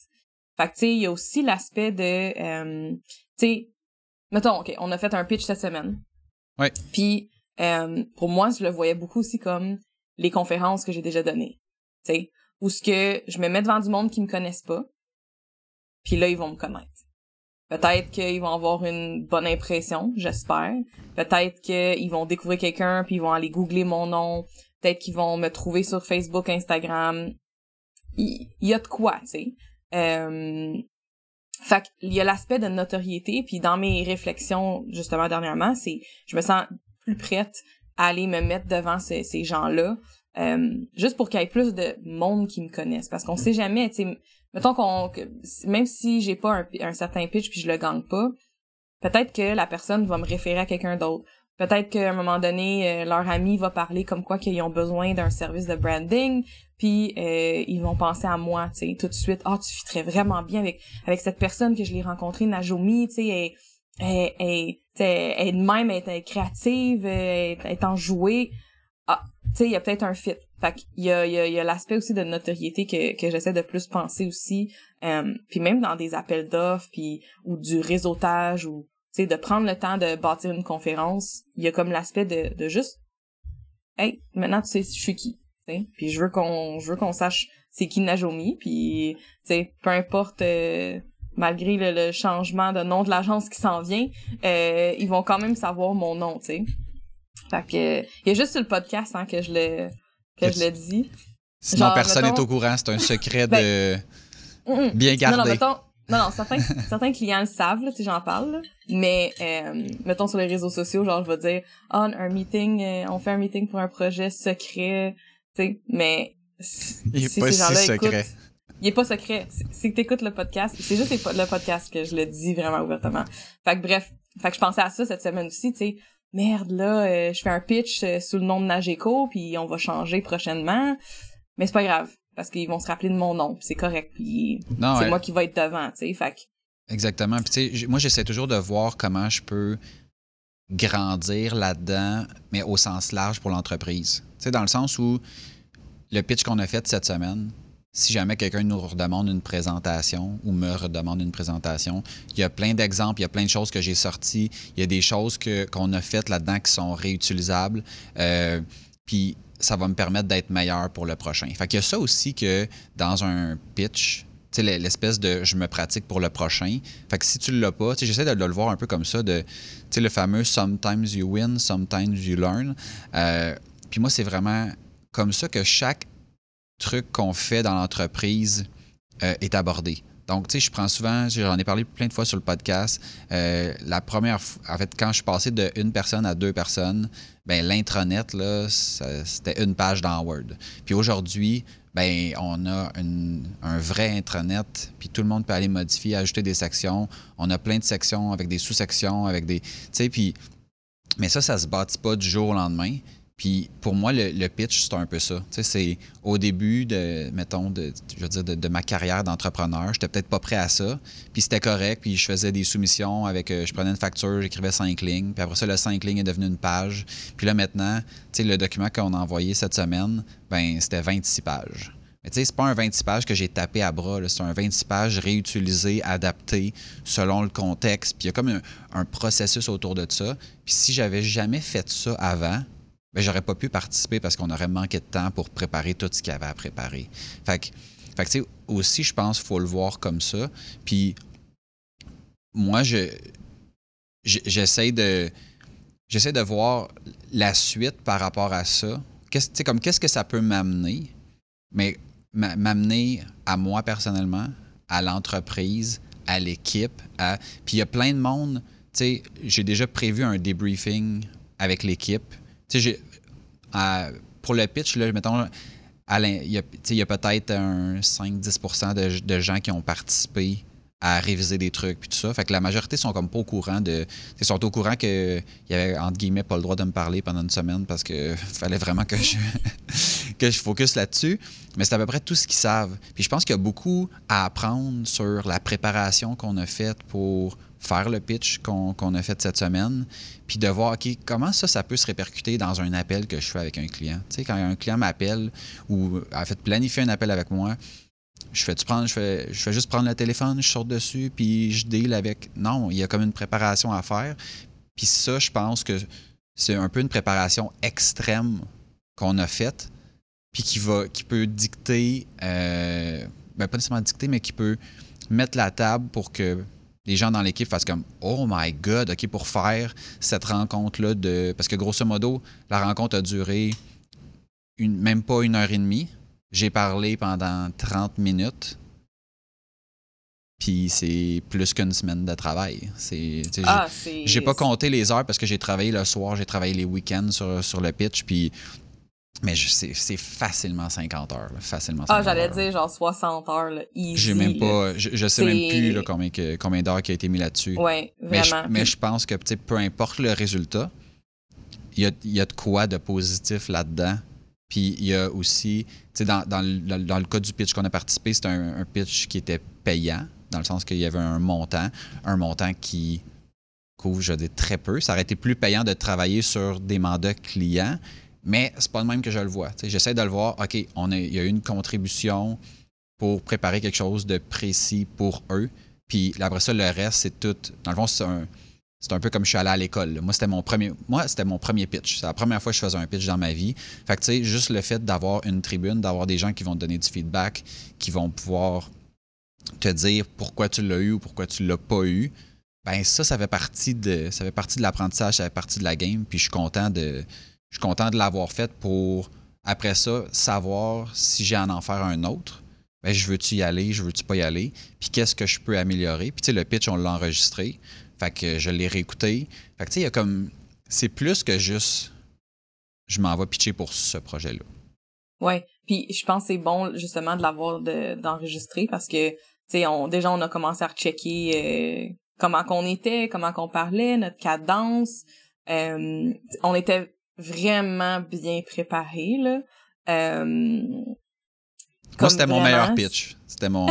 Fait que, tu sais, il y a aussi l'aspect de, euh, tu sais, mettons, OK, on a fait un pitch cette semaine. Ouais. Puis, euh, pour moi, je le voyais beaucoup aussi comme les conférences que j'ai déjà données. Tu sais, où ce que je me mets devant du monde qui me connaissent pas, puis là, ils vont me connaître. Peut-être qu'ils vont avoir une bonne impression, j'espère. Peut-être qu'ils vont découvrir quelqu'un puis ils vont aller googler mon nom. Peut-être qu'ils vont me trouver sur Facebook, Instagram. Il y, a de quoi, tu sais. Euh, fait qu'il y a l'aspect de notoriété, puis dans mes réflexions, justement, dernièrement, c'est je me sens plus prête à aller me mettre devant ces, gens-là, euh, juste pour qu'il y ait plus de monde qui me connaisse. Parce qu'on sait jamais, tu sais, mettons qu'on même si j'ai pas un, un, certain pitch puis je le gagne pas, peut-être que la personne va me référer à quelqu'un d'autre. Peut-être qu'à un moment donné, euh, leur ami va parler comme quoi qu'ils ont besoin d'un service de branding, puis euh, ils vont penser à moi, tu sais, tout de suite. Ah, oh, tu fitterais vraiment bien avec avec cette personne que je l'ai rencontrée, Najomi, tu sais, elle, elle, elle, elle, même, elle est créative, elle est enjouée. Ah, tu sais, il y a peut-être un fit. Fait qu'il y a, il y a, y a l'aspect aussi de notoriété que, que j'essaie de plus penser aussi. Euh, puis même dans des appels d'offres, puis ou du réseautage, ou sais, de prendre le temps de bâtir une conférence, il y a comme l'aspect de, de juste Hey, maintenant tu sais je suis qui. T'sais? Puis je veux qu'on je veux qu'on sache c'est qui Najomi, puis tu sais, peu importe euh, malgré le, changement de nom de l'agence qui s'en vient, euh, ils vont quand même savoir mon nom, tu sais. Fait que il y a juste sur le podcast hein, que je le que je le dis. Sinon personne n'est au courant, c'est un secret ben, de bien gardé. Non, non, mettons, non, non, certains, certains clients le savent, là, tu sais, j'en parle, là. mais euh, mettons sur les réseaux sociaux, genre je vais dire oh, un meeting, euh, on fait un meeting pour un projet secret, tu sais, mais il est si pas si secret. il est pas secret. Si tu écoutes le podcast, c'est juste le podcast que je le dis vraiment ouvertement. Fait que bref, fait que je pensais à ça cette semaine aussi, tu sais, merde là, euh, je fais un pitch euh, sous le nom de Nageco puis on va changer prochainement, mais c'est pas grave parce qu'ils vont se rappeler de mon nom, c'est correct, puis c'est moi qui vais être devant, tu sais, fait Exactement. Puis tu sais, moi j'essaie toujours de voir comment je peux grandir là-dedans, mais au sens large pour l'entreprise. Tu sais, dans le sens où le pitch qu'on a fait cette semaine, si jamais quelqu'un nous redemande une présentation ou me redemande une présentation, il y a plein d'exemples, il y a plein de choses que j'ai sorties, il y a des choses qu'on a faites là-dedans qui sont réutilisables. Euh, puis ça va me permettre d'être meilleur pour le prochain. Fait y a ça aussi que dans un pitch, l'espèce de je me pratique pour le prochain. Fait si tu l'as pas, j'essaie de, le voir un peu comme ça, de le fameux sometimes you win, sometimes you learn. Euh, puis moi, c'est vraiment comme ça que chaque truc qu'on fait dans l'entreprise euh, est abordé. Donc, tu sais, je prends souvent, j'en ai parlé plein de fois sur le podcast. Euh, la première en fait, quand je suis passé de une personne à deux personnes, ben l'intranet, là, c'était une page dans Word. Puis aujourd'hui, ben on a un vrai intranet, puis tout le monde peut aller modifier, ajouter des sections. On a plein de sections avec des sous-sections, avec des. Tu sais, puis. Mais ça, ça se bâtit pas du jour au lendemain. Puis pour moi, le, pitch, c'est un peu ça. Tu sais, c'est au début de, mettons, de, je veux dire, de, ma carrière d'entrepreneur, j'étais peut-être pas prêt à ça. Puis c'était correct. Puis je faisais des soumissions avec, euh, je prenais une facture, j'écrivais cinq lignes. Puis après ça, le cinq lignes est devenu une page. Puis là maintenant, tu sais, le document qu'on a envoyé cette semaine, ben c'était 26 pages. Mais tu sais, c'est pas un 26 pages que j'ai tapé à bras. C'est un 26 pages réutilisé, adapté selon le contexte. Puis il y a comme un, un processus autour de ça. Puis si j'avais jamais fait ça avant, j'aurais pas pu participer parce qu'on aurait manqué de temps pour préparer tout ce qu'il y avait à préparer. Fait que, fait que aussi, je pense qu'il faut le voir comme ça. Puis, moi, je, j'essaie de, j'essaie de voir la suite par rapport à ça. Qu'est-ce, comme qu'est-ce que ça peut m'amener, mais m'amener à moi personnellement, à l'entreprise, à l'équipe, à... Puis il y a plein de monde, tu sais, j'ai déjà prévu un debriefing avec l'équipe pour le pitch, là, mettons, il y a, peut-être un 5-10 de, de, gens qui ont participé à réviser des trucs puis tout ça. Fait que la majorité sont comme pas au courant de. Ils sont au courant qu'il y avait entre guillemets pas le droit de me parler pendant une semaine parce que fallait vraiment que je que je focus là-dessus. Mais c'est à peu près tout ce qu'ils savent. Puis je pense qu'il y a beaucoup à apprendre sur la préparation qu'on a faite pour faire le pitch qu'on a fait cette semaine, puis de voir, comment ça, ça peut se répercuter dans un appel que je fais avec un client. Tu sais, quand un client m'appelle ou a fait planifier un appel avec moi, je fais, tu prends, je fais, je fais juste prendre le téléphone, je sors dessus, puis je deal avec. Non, il y a comme une préparation à faire. Puis ça, je pense que c'est un peu une préparation extrême qu'on a faite, puis qui va, qui peut dicter, euh, ben pas nécessairement dicter, mais qui peut mettre la table pour que les gens dans l'équipe fassent comme Oh my God, OK, pour faire cette rencontre-là de. Parce que grosso modo, la rencontre a duré une, même pas une heure et demie. J'ai parlé pendant 30 minutes. Puis c'est plus qu'une semaine de travail. C'est, Ah, j'ai, c'est. j'ai pas compté les heures parce que j'ai travaillé le soir, j'ai travaillé les week-ends sur, sur le pitch. Puis, mais c'est, facilement 50 heures. là, facilement 50 Ah, j'allais dire genre 60 heures, là, easy. Même pas. Je, je sais même plus là, combien, combien d'heures qui a été mis là-dessus. Mais je, vraiment. mais je pense que peu importe le résultat, il y a, y a de quoi de positif là-dedans. Puis il y a aussi, tu sais, dans, dans, le, dans- dans le cas du pitch qu'on a participé, c'était un, un pitch qui était payant, dans le sens qu'il y avait un montant, un montant qui couvre, je dis, très peu. Ça aurait été plus payant de travailler sur des mandats clients, mais c'est pas le même que je le vois. J'essaie de le voir, OK, on a, il y a eu une contribution pour préparer quelque chose de précis pour eux. Puis après ça, le reste, c'est tout. Dans le fond, c'est un, c'est un peu comme je suis allé à l'école. Moi, c'était mon premier. Moi, c'était pitch. C'est la première fois que je faisais un pitch dans ma vie. Fait que tu sais, juste le fait d'avoir une tribune, d'avoir des gens qui vont te donner du feedback, qui vont pouvoir te dire pourquoi tu l'as eu ou pourquoi tu l'as pas eu. Ben ça, ça fait partie de. Ça fait partie de l'apprentissage, ça fait partie de la game. Puis je suis content de. Je suis content de l'avoir fait pour après ça, savoir si j'ai à en faire un autre. Ben, je veux-tu y aller, je veux-tu pas y aller, puis qu'est-ce que je peux améliorer? Puis tu sais, le pitch, on l'a enregistré, fait que je l'ai réécouté. Fait que tu sais, il y a comme, c'est plus que juste, je m'en vais pitcher pour ce projet-là. Ouais. Puis je pense que c'est bon justement de l'avoir de- d'enregistrer parce que tu sais on déjà on a commencé à rechecker euh, comment qu'on était, comment qu'on parlait, notre cadence. Euh, on était vraiment bien préparés là. Euh, Moi, c'était mon meilleur pitch. C'était mon,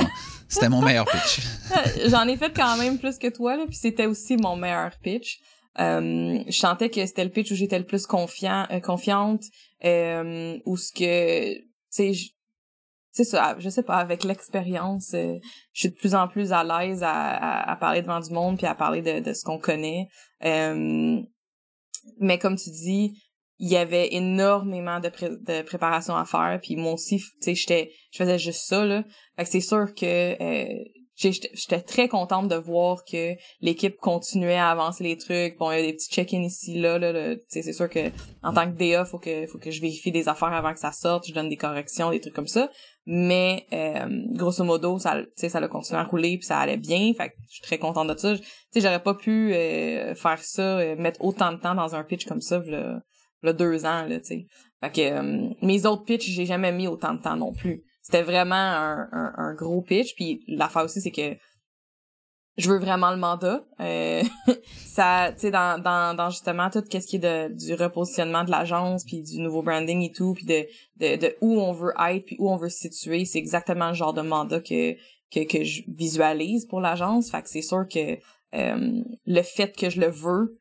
c'était mon meilleur pitch. J'en ai fait quand même plus que toi, là, puis c'était aussi mon meilleur pitch. Euh, je sentais que c'était le pitch où j'étais le plus confiant, euh, confiante, euh, où ce que, tu sais, je- c'est ça, je sais pas, avec l'expérience, euh, je suis de plus en plus à l'aise à, à, à parler devant du monde puis à parler de, de ce qu'on connaît. Euh, mais comme tu dis, il y avait énormément de, pré- de préparation à faire puis moi aussi, tu sais, j'étais, je faisais juste ça là. Fait que c'est sûr que euh, j'étais très contente de voir que l'équipe continuait à avancer les trucs. Bon, il y a des petits check-in ici là, là, là. C'est sûr que en tant que DA, faut que faut que je vérifie des affaires avant que ça sorte, je donne des corrections, des trucs comme ça. Mais euh, grosso modo, ça, tu sais, ça a continué à rouler puis ça allait bien. Fait que je suis très contente de ça. Tu sais, j'aurais pas pu euh, faire ça, euh, mettre autant de temps dans un pitch comme ça, là, deux ans là, tu sais. Fait que euh, mes autres pitchs, j'ai jamais mis autant de temps non plus. C'était vraiment un, un, un gros pitch. Puis l'affaire aussi, c'est que je veux vraiment le mandat. Euh, ça, tu sais, dans, dans, dans justement tout ce qui est de, du repositionnement de l'agence, puis du nouveau branding et tout, puis de, de, de où on veut être, puis où on veut se situer, c'est exactement le genre de mandat que, que, que je visualise pour l'agence. Fait que c'est sûr que euh, le fait que je le veux,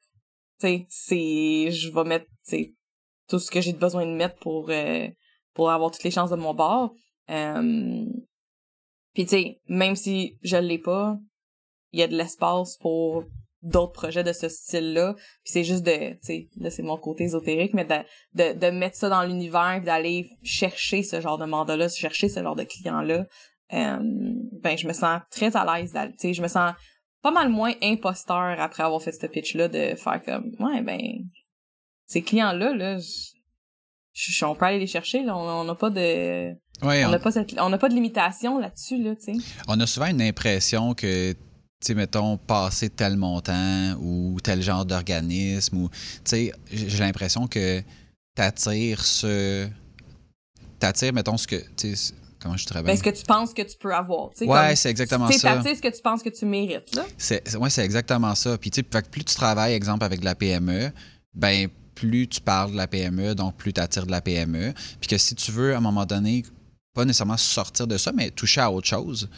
tu sais, c'est... Je vais mettre, sais, tout ce que j'ai besoin de mettre pour, euh, pour avoir toutes les chances de mon bord. Euh, puis tu sais, même si je l'ai pas, il y a de l'espace pour d'autres projets de ce style-là. Puis c'est juste de, tu sais, là c'est mon côté ésotérique, mais de, de, de mettre ça dans l'univers, d'aller chercher ce genre de mandat-là, chercher ce genre de client-là. Euh, ben je me sens très à l'aise, tu sais, je me sens pas mal moins imposteur après avoir fait ce pitch-là de faire comme, ouais ben, ces clients-là, là, on peut aller les chercher, là, on n'a pas de, Ouais, on on, n'a pas cette, on n'a pas de limitation là-dessus, là, on a souvent une impression que, tu sais, mettons, passer tel montant ou tel genre d'organisme, ou, tu sais, j'ai l'impression que t'attires ce. T'attires, mettons, ce que. Tu sais, comment je bien? Ben, ce que tu penses que tu peux avoir, tu sais. Ouais, c'est exactement ça. t'attires ce que tu penses que tu mérites, là. C'est, ouais, c'est exactement ça. Puis, tu sais, plus tu travailles, exemple, avec de la PME, ben plus tu parles de la PME, donc plus tu attires de la PME. Puis que si tu veux, à un moment donné, pas nécessairement sortir de ça, mais toucher à autre chose,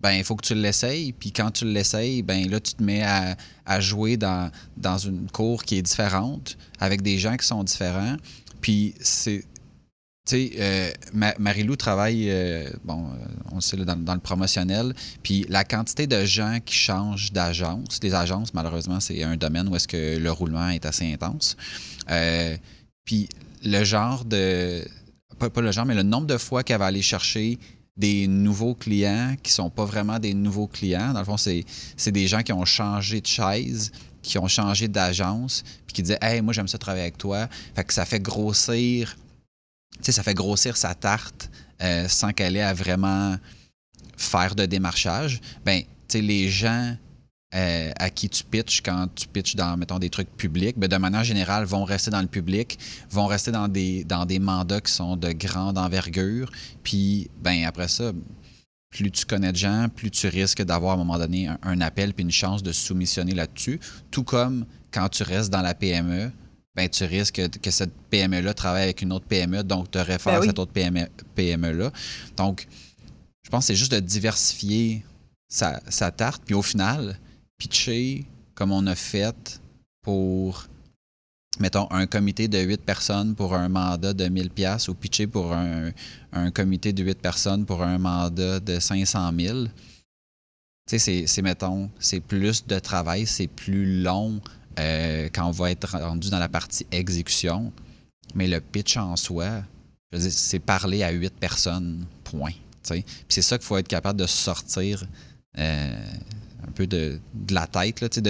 ben il faut que tu l'essayes. Puis quand tu l'essayes, ben là, tu te mets à, jouer dans, dans une cour qui est différente, avec des gens qui sont différents. Puis c'est. Tu sais, euh, Ma- Marie-Lou travaille, euh, bon, euh, on le sait, dans, le promotionnel. Puis la quantité de gens qui changent d'agence, les agences, malheureusement, c'est un domaine où est-ce que le roulement est assez intense. Puis le genre de. Pas, le genre, mais le nombre de fois qu'elle va aller chercher des nouveaux clients qui sont pas vraiment des nouveaux clients. Dans le fond, c'est des gens qui ont changé de chaise, qui ont changé d'agence, puis qui disaient Hey, moi, j'aime ça travailler avec toi. Fait que ça fait grossir, ça fait grossir sa tarte euh, sans qu'elle ait à vraiment faire de démarchage. Ben, les gens euh, à qui tu pitches quand tu pitches dans, des trucs publics, ben, de manière générale, vont rester dans le public, vont rester dans des, dans des mandats qui sont de grande envergure. Puis, ben, après ça, plus tu connais de gens, plus tu risques d'avoir à un moment donné un, appel puis une chance de soumissionner là-dessus. Tout comme quand tu restes dans la PME, ben, tu risques que cette PME-là travaille avec une autre PME, donc te réfères ben à cette autre PME, PME-là. Donc, je pense que c'est juste de diversifier sa, sa tarte. Puis au final, pitcher comme on a fait pour, mettons, un comité de 8 personnes pour un mandat de 1000 pièces ou pitcher pour un, comité de 8 personnes pour un mandat de 500 000. Tu sais, c'est, mettons, c'est plus de travail, c'est plus long euh, quand on va être rendu dans la partie exécution. Mais le pitch en soi, c'est parler à 8 personnes, point. Puis c'est ça qu'il faut être capable de sortir euh, un peu de, la tête,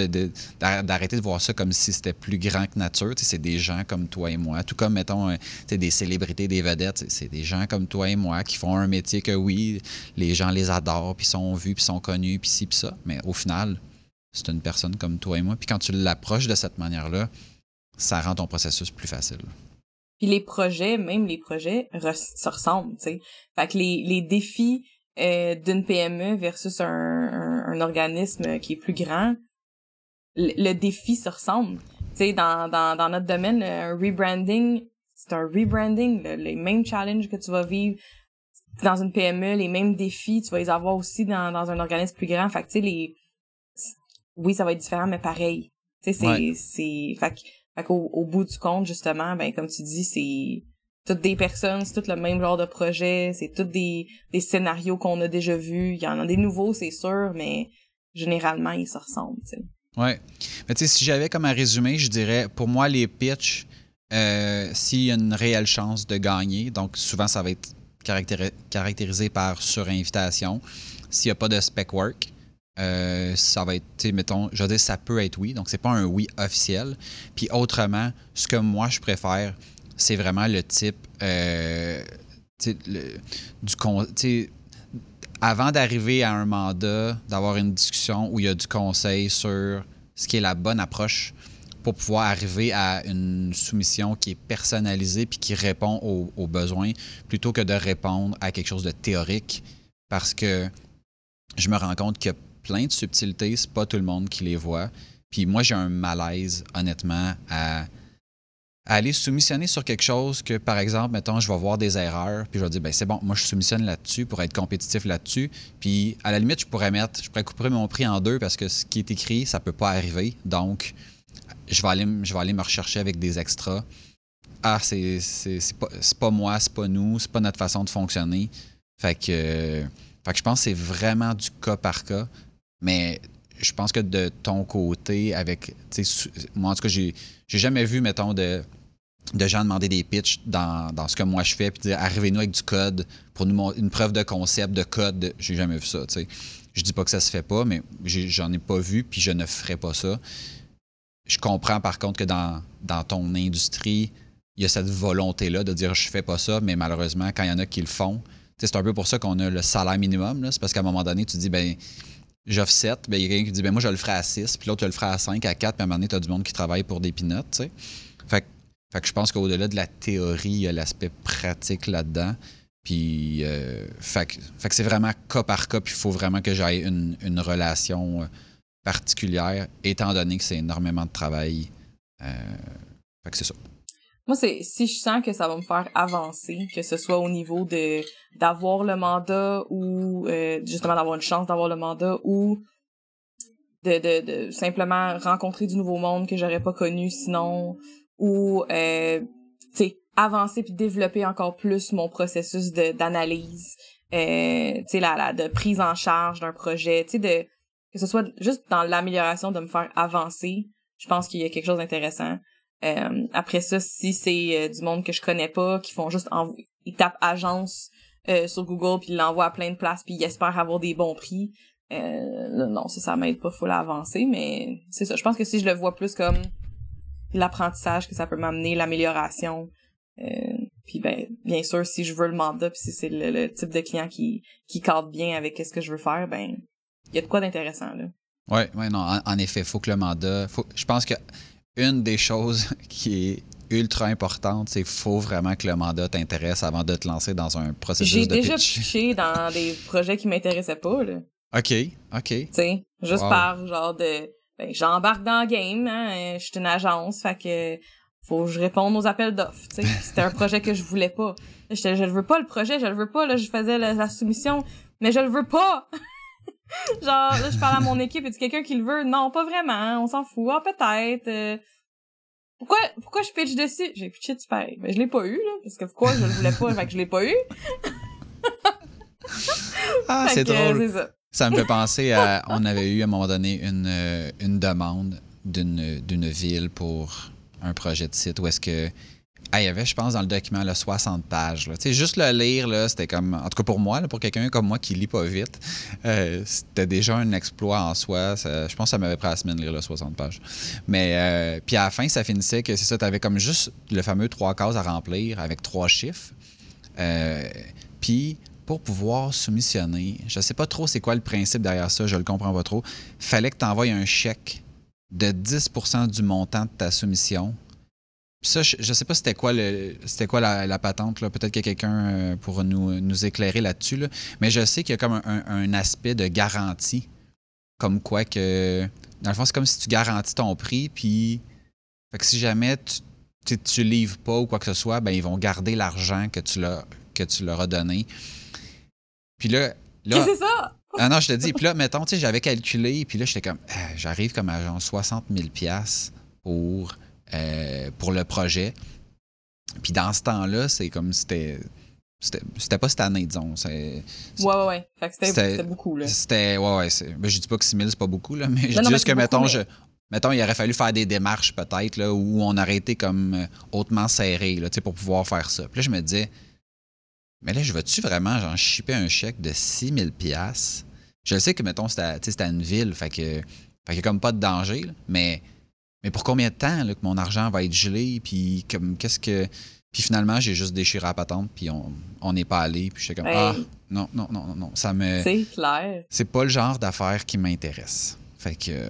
d'arrêter de, voir ça comme si c'était plus grand que nature. C'est des gens comme toi et moi. Tout comme, mettons, euh, des célébrités, des vedettes, c'est des gens comme toi et moi qui font un métier que, oui, les gens les adorent, puis sont vus, puis sont connus, puis ci, puis ça. Mais au final, c'est une personne comme toi et moi. Puis quand tu l'approches de cette manière-là, ça rend ton processus plus facile. Puis les projets, même les projets, se ressemblent, tu sais. Fait que les, défis euh, d'une PME versus un, organisme qui est plus grand, le, défi se ressemble. Tu sais, dans, notre domaine, un rebranding, c'est un rebranding, les mêmes challenges que tu vas vivre dans une PME, les mêmes défis, tu vas les avoir aussi dans, dans un organisme plus grand. Fait que, tu sais, les... Oui, ça va être différent, mais pareil. Tu sais, c'est... c'est... Fait, fait qu'au au bout du compte, justement, ben comme tu dis, c'est toutes des personnes, c'est tout le même genre de projet, c'est tous des, des scénarios qu'on a déjà vus. Il y en a des nouveaux, c'est sûr, mais généralement, ils se ressemblent. T'sais. Ouais. Mais tu sais, si j'avais comme un résumé, je dirais, pour moi, les pitchs, euh, s'il y a une réelle chance de gagner, donc souvent, ça va être caractérisé par surinvitation. S'il n'y a pas de spec work, euh, ça va être, mettons, je veux dire, ça peut être oui, donc c'est pas un oui officiel. Puis autrement, ce que moi je préfère, c'est vraiment le type euh, du avant d'arriver à un mandat, d'avoir une discussion où il y a du conseil sur ce qui est la bonne approche pour pouvoir arriver à une soumission qui est personnalisée puis qui répond aux, aux besoins plutôt que de répondre à quelque chose de théorique parce que je me rends compte qu'il y a plein de subtilités, c'est pas tout le monde qui les voit. Puis moi, j'ai un malaise, honnêtement, à aller soumissionner sur quelque chose que, par exemple, mettons, je vais voir des erreurs, puis je vais dire, ben c'est bon, moi, je soumissionne là-dessus pour être compétitif là-dessus. Puis, à la limite, je pourrais mettre, je pourrais couper mon prix en deux parce que ce qui est écrit, ça peut pas arriver. Donc, je vais aller, je vais aller me rechercher avec des extras. Ah, c'est, c'est, pas, pas moi, c'est pas nous, c'est pas notre façon de fonctionner. Fait que, fait que je pense que c'est vraiment du cas par cas. Mais je pense que de ton côté, avec. Moi, en tout cas, j'ai, jamais vu, mettons, de, de gens demander des pitchs dans, dans ce que moi je fais, puis dire arrivez-nous avec du code pour nous une preuve de concept, de code. J'ai jamais vu ça. sais. Je dis pas que ça se fait pas, mais j'en ai, pas vu, puis je ne ferai pas ça. Je comprends par contre que dans, dans ton industrie, il y a cette volonté-là de dire je fais pas ça, mais malheureusement, quand il y en a qui le font, c'est un peu pour ça qu'on a le salaire minimum. C'est parce qu'à un moment donné, tu dis ben j'offre 7, ben, il y a quelqu'un qui dit ben moi je le ferai à 6, puis l'autre je le ferai à 5, à 4, puis à un moment donné, tu as du monde qui travaille pour des pinottes, tu sais. Fait, fait, que je pense qu'au-delà de la théorie, il y a l'aspect pratique là-dedans. Puis, euh, fait, que c'est vraiment cas par cas, puis il faut vraiment que j'aille une, une, relation euh, particulière, étant donné que c'est énormément de travail. Euh, fait que c'est ça. Moi, c'est si je sens que ça va me faire avancer, que ce soit au niveau de d'avoir le mandat ou euh, justement d'avoir une chance d'avoir le mandat ou de, de, simplement rencontrer du nouveau monde que j'aurais pas connu sinon ou euh, tu sais avancer puis développer encore plus mon processus d'analyse euh, tu sais la, la de prise en charge d'un projet tu sais de que ce soit juste dans l'amélioration de me faire avancer je pense qu'il y a quelque chose d'intéressant euh, après ça, si c'est euh, du monde que je connais pas, qui font juste en... ils tapent agence euh, sur Google, puis il l'envoie à plein de places, puis il espère avoir des bons prix. Euh, non, ça, ça m'aide pas, faut l'avancer, mais c'est ça. Je pense que si je le vois plus comme l'apprentissage que ça peut m'amener, l'amélioration, euh, puis ben, bien sûr, si je veux le mandat, puis si c'est le, type de client qui, qui cadre bien avec ce que je veux faire, ben, il y a de quoi d'intéressant, là. Oui, ouais, non, en, effet, faut que le mandat. Faut, je pense que une des choses qui est ultra importante, c'est faut vraiment que le mandat t'intéresse avant de te lancer dans un processus de pitch. J'ai déjà pitché dans des projets qui m'intéressaient pas, là. OK, OK. Tu sais, juste par genre de... Ben, j'embarque dans le game, hein, je suis une agence, fait que faut que je réponde aux appels d'offres, tu sais. C'était un projet que je voulais pas. Je le veux pas, le projet, je le veux pas, là, je faisais la, soumission, mais je le veux pas! genre, là, je parle à mon équipe, et dit quelqu'un qui le veut? Non, pas vraiment, on s'en fout. Ah, peut-être. Euh. pourquoi, pourquoi je pitch dessus? J'ai pitché dessus pareil. Mais je l'ai pas eu, là, parce que pourquoi je le voulais pas, fait que je l'ai pas eu. ah, c'est drôle. Ça. ça. me fait penser à, on avait eu à un moment donné une, euh, une demande d'une, d'une ville pour un projet de site où est-ce que. Ah, il y avait, je pense, dans le document, là, 60 pages. Sais, juste le lire, là, c'était comme. En tout cas, pour moi, pour quelqu'un comme moi qui lit pas vite, euh, c'était déjà un exploit en soi. je pense que ça m'avait pris la semaine de lire le 60 pages. Mais, euh, puis à la fin, ça finissait que c'est ça, tu avais comme juste le fameux trois cases à remplir avec trois chiffres. Euh, puis, pour pouvoir soumissionner, je sais pas trop c'est quoi le principe derrière ça, je le comprends pas trop. Fallait que tu envoies un chèque de 10% du montant de ta soumission. Ça, je, ne sais pas c'était quoi le c'était quoi la, patente. Peut-être que quelqu'un euh, pour nous, nous éclairer là-dessus. Mais je sais qu'il y a comme un, aspect de garantie. Comme quoi que. Dans le fond, c'est comme si tu garantis ton prix, puis. Fait que si jamais tu, tu, livres pas ou quoi que ce soit, ben ils vont garder l'argent que tu leur, que tu leur as donné. Puis là. là c'est ça! Ah non, je te dis. Puis là, mettons, tu sais, j'avais calculé, puis là, j'étais comme, ah, j'arrive comme à genre 60 000 pour, pour le projet. Puis dans ce temps-là, c'est comme c'était. C'était pas cette année, disons. Ouais, ouais, ouais. Fait que c'était beaucoup, là. C'était. Ouais, ouais. Ben, je dis pas que 6 000, c'est pas beaucoup, là, mais je dis juste que, mettons, je, mettons, il aurait fallu faire des démarches, peut-être, là, où on aurait été comme euh, hautement serré, là, tu sais, pour pouvoir faire ça. Puis là, je me disais, mais là, je veux-tu vraiment, genre, shipper un chèque de 6000 pièces Je sais que, mettons, c'est à, une ville, fait que, fait a comme pas de danger, mais, mais pour combien de temps là, que mon argent va être gelé, puis comme, qu'est-ce que... Puis finalement, j'ai juste déchiré la patente, puis on n'est pas allé, puis j'étais comme, ah, non, non, non, non, ça me... C'est clair. C'est pas le genre d'affaires qui m'intéresse. Fait que...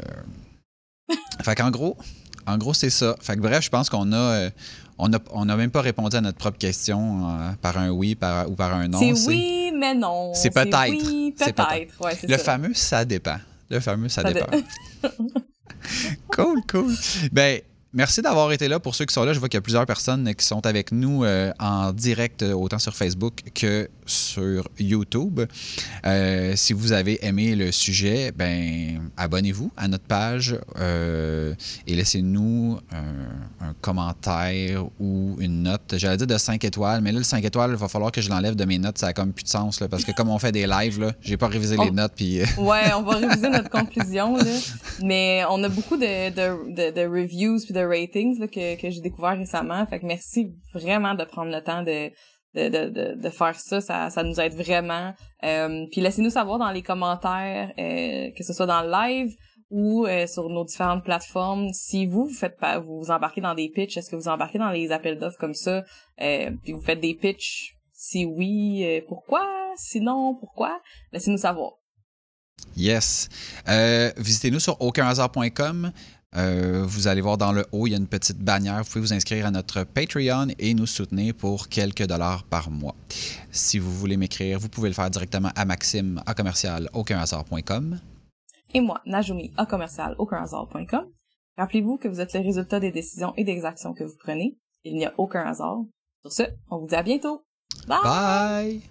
fait qu'en gros, en gros, c'est ça. Fait que bref, je pense qu'on a, euh, on n'a même pas répondu à notre propre question euh, par un oui ou par un non. C'est oui, mais non. C'est peut-être. Oui, peut-être. le fameux ça dépend. Le fameux ça, dépend. cool, cool. Ben, Merci d'avoir été là. Pour ceux qui sont là, je vois qu'il y a plusieurs personnes qui sont avec nous euh, en direct, euh, autant sur Facebook que sur YouTube. Euh, si vous avez aimé le sujet, ben abonnez-vous à notre page et laissez-nous un, commentaire ou une note. J'allais dire de 5 étoiles, mais là, le 5 étoiles, il va falloir que je l'enlève de mes notes. Ça a comme plus de sens, là, parce que comme on fait des lives, là, j'ai pas révisé les notes. Puis... ouais, on va réviser notre conclusion. Là. Mais on a beaucoup de, de, de, de reviews puis de ratings que, que j'ai découvert récemment. Fait que merci vraiment de prendre le temps de, de, de, de, faire ça. Ça, ça nous aide vraiment. Euh, puis laissez-nous savoir dans les commentaires, euh, que ce soit dans le live ou euh, sur nos différentes plateformes, si vous, vous faites pas, vous, embarquez dans des pitches, est-ce que vous embarquez dans les appels d'offres comme ça, puis vous faites des pitches, si oui, pourquoi, sinon, pourquoi, laissez-nous savoir. Yes. Visitez-nous sur aucunhasard.com. Euh, vous allez voir dans le haut, il y a une petite bannière. Vous pouvez vous inscrire à notre Patreon et nous soutenir pour quelques dollars par mois. Si vous voulez m'écrire, vous pouvez le faire directement à Maxime à commercial Et moi, Najumi à commercial Rappelez-vous que vous êtes le résultat des décisions et des actions que vous prenez. Il n'y a aucun hasard. Sur ce, on vous dit à bientôt. Bye! Bye.